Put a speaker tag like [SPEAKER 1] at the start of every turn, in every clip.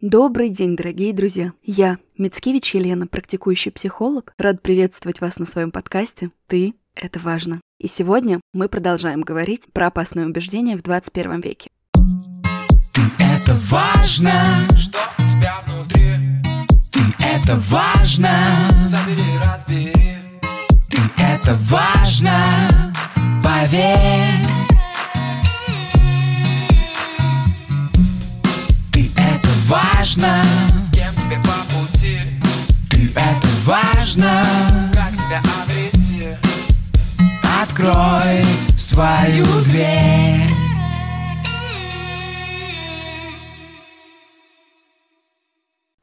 [SPEAKER 1] Добрый день, дорогие друзья! Я, Мицкевич Елена, практикующий психолог, рад приветствовать вас на своем подкасте «Ты – это важно». И сегодня мы продолжаем говорить про опасные убеждения в 21 веке.
[SPEAKER 2] Ты – это важно, что у тебя внутри. Ты – это важно, собери, разбери. Ты – это важно, поверь. Важно С кем тебе по пути Ты это важно Как себя обрести Открой свою дверь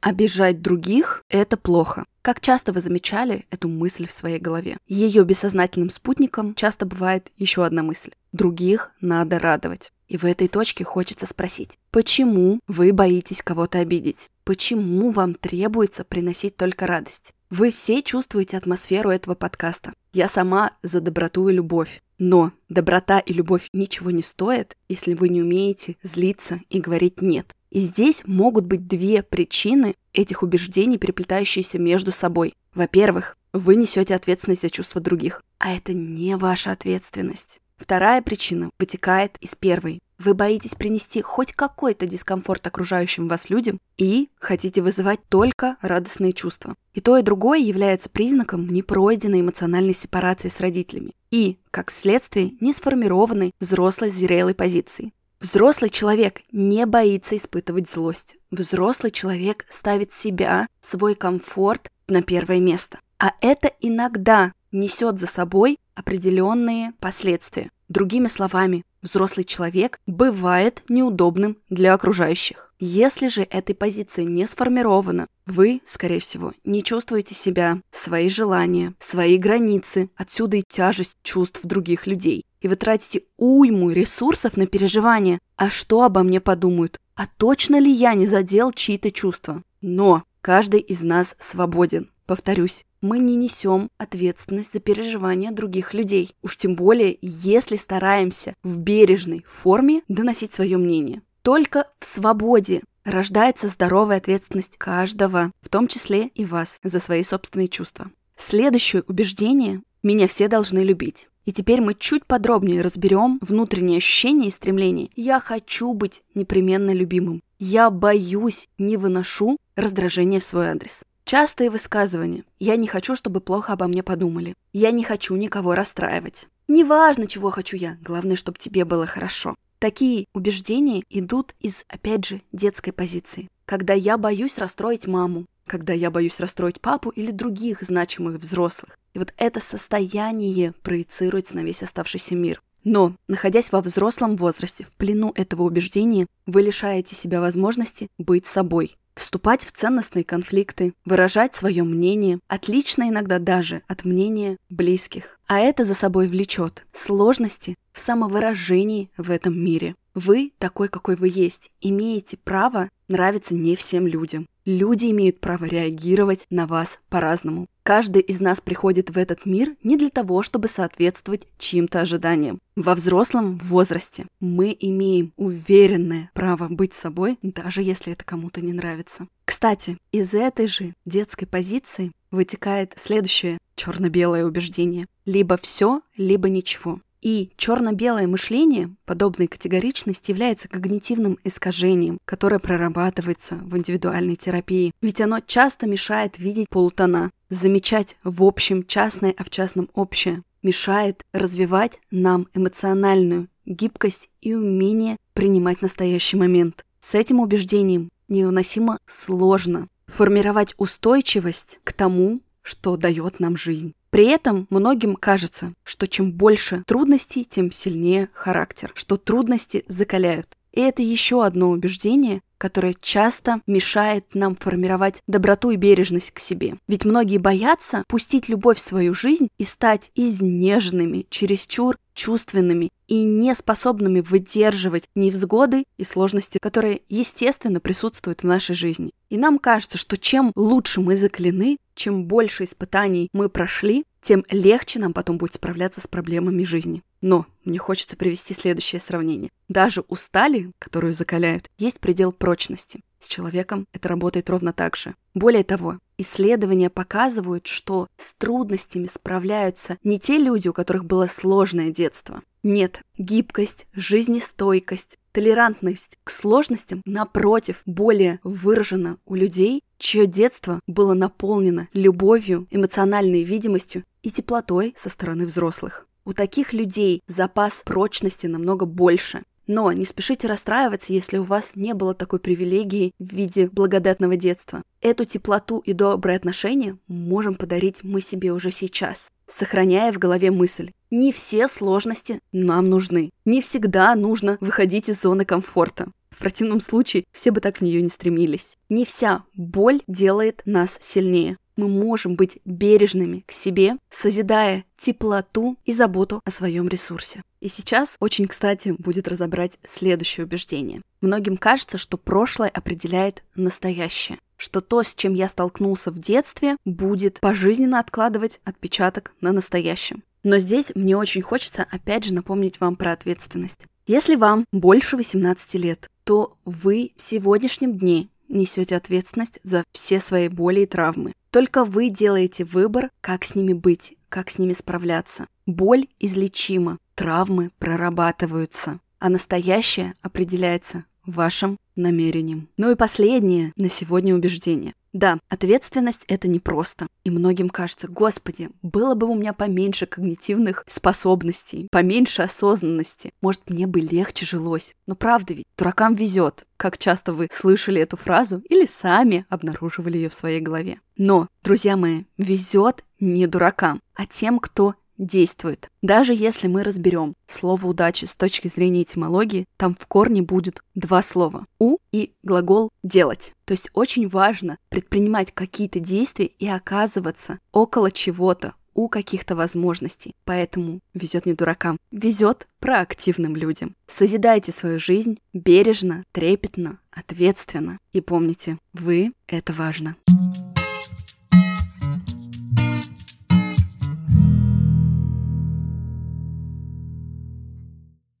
[SPEAKER 1] Обижать других – это плохо. Как часто вы замечали эту мысль в своей голове? Ее бессознательным спутником часто бывает еще одна мысль. Других надо радовать. И в этой точке хочется спросить, почему вы боитесь кого-то обидеть? Почему вам требуется приносить только радость? Вы все чувствуете атмосферу этого подкаста. Я сама за доброту и любовь. Но доброта и любовь ничего не стоят, если вы не умеете злиться и говорить «нет». И здесь могут быть две причины этих убеждений, переплетающиеся между собой. Во-первых, вы несете ответственность за чувства других, а это не ваша ответственность. Вторая причина вытекает из первой. Вы боитесь принести хоть какой-то дискомфорт окружающим вас людям и хотите вызывать только радостные чувства. И то, и другое является признаком непройденной эмоциональной сепарации с родителями и, как следствие, несформированной взрослой зрелой позиции. Взрослый человек не боится испытывать злость. Взрослый человек ставит себя, свой комфорт на первое место. А это иногда несет за собой определенные последствия. Другими словами, взрослый человек бывает неудобным для окружающих. Если же этой позиции не сформирована, вы, скорее всего, не чувствуете себя, свои желания, свои границы, отсюда и тяжесть чувств других людей. И вы тратите уйму ресурсов на переживание. А что обо мне подумают? А точно ли я не задел чьи-то чувства? Но каждый из нас свободен. Повторюсь, мы не несем ответственность за переживания других людей. Уж тем более, если стараемся в бережной форме доносить свое мнение. Только в свободе рождается здоровая ответственность каждого, в том числе и вас, за свои собственные чувства. Следующее убеждение – меня все должны любить. И теперь мы чуть подробнее разберем внутренние ощущения и стремления. Я хочу быть непременно любимым. Я боюсь, не выношу раздражения в свой адрес. Частые высказывания. Я не хочу, чтобы плохо обо мне подумали. Я не хочу никого расстраивать. Неважно, чего хочу я, главное, чтобы тебе было хорошо. Такие убеждения идут из, опять же, детской позиции. Когда я боюсь расстроить маму, когда я боюсь расстроить папу или других значимых взрослых. И вот это состояние проецируется на весь оставшийся мир. Но, находясь во взрослом возрасте, в плену этого убеждения, вы лишаете себя возможности быть собой, вступать в ценностные конфликты, выражать свое мнение, отлично иногда даже от мнения близких. А это за собой влечет сложности в самовыражении в этом мире. Вы такой, какой вы есть, имеете право нравиться не всем людям. Люди имеют право реагировать на вас по-разному. Каждый из нас приходит в этот мир не для того, чтобы соответствовать чьим-то ожиданиям. Во взрослом возрасте мы имеем уверенное право быть собой, даже если это кому-то не нравится. Кстати, из этой же детской позиции вытекает следующее черно-белое убеждение. Либо все, либо ничего. И черно-белое мышление подобной категоричности является когнитивным искажением, которое прорабатывается в индивидуальной терапии. Ведь оно часто мешает видеть полутона, замечать в общем частное, а в частном общее, мешает развивать нам эмоциональную гибкость и умение принимать настоящий момент. С этим убеждением невыносимо сложно формировать устойчивость к тому, что дает нам жизнь. При этом многим кажется, что чем больше трудностей, тем сильнее характер, что трудности закаляют. И это еще одно убеждение, которое часто мешает нам формировать доброту и бережность к себе. Ведь многие боятся пустить любовь в свою жизнь и стать изнеженными, чересчур чувственными и не способными выдерживать невзгоды и сложности, которые, естественно, присутствуют в нашей жизни. И нам кажется, что чем лучше мы закалены, чем больше испытаний мы прошли, тем легче нам потом будет справляться с проблемами жизни. Но мне хочется привести следующее сравнение. Даже у стали, которую закаляют, есть предел прочности. С человеком это работает ровно так же. Более того, исследования показывают, что с трудностями справляются не те люди, у которых было сложное детство. Нет, гибкость, жизнестойкость, толерантность к сложностям, напротив, более выражена у людей, чье детство было наполнено любовью, эмоциональной видимостью и теплотой со стороны взрослых. У таких людей запас прочности намного больше, но не спешите расстраиваться, если у вас не было такой привилегии в виде благодатного детства. Эту теплоту и добрые отношения можем подарить мы себе уже сейчас, сохраняя в голове мысль. Не все сложности нам нужны. Не всегда нужно выходить из зоны комфорта. В противном случае все бы так в нее не стремились. Не вся боль делает нас сильнее мы можем быть бережными к себе, созидая теплоту и заботу о своем ресурсе. И сейчас очень кстати будет разобрать следующее убеждение. Многим кажется, что прошлое определяет настоящее, что то, с чем я столкнулся в детстве, будет пожизненно откладывать отпечаток на настоящем. Но здесь мне очень хочется опять же напомнить вам про ответственность. Если вам больше 18 лет, то вы в сегодняшнем дне несете ответственность за все свои боли и травмы. Только вы делаете выбор, как с ними быть, как с ними справляться. Боль излечима, травмы прорабатываются, а настоящее определяется вашим намерением. Ну и последнее на сегодня убеждение. Да, ответственность — это непросто. И многим кажется, господи, было бы у меня поменьше когнитивных способностей, поменьше осознанности. Может, мне бы легче жилось. Но правда ведь, дуракам везет. Как часто вы слышали эту фразу или сами обнаруживали ее в своей голове. Но, друзья мои, везет не дуракам, а тем, кто действует. Даже если мы разберем слово удачи с точки зрения этимологии, там в корне будет два слова «у» и глагол «делать». То есть очень важно предпринимать какие-то действия и оказываться около чего-то, у каких-то возможностей. Поэтому везет не дуракам, везет проактивным людям. Созидайте свою жизнь бережно, трепетно, ответственно. И помните, вы — это важно.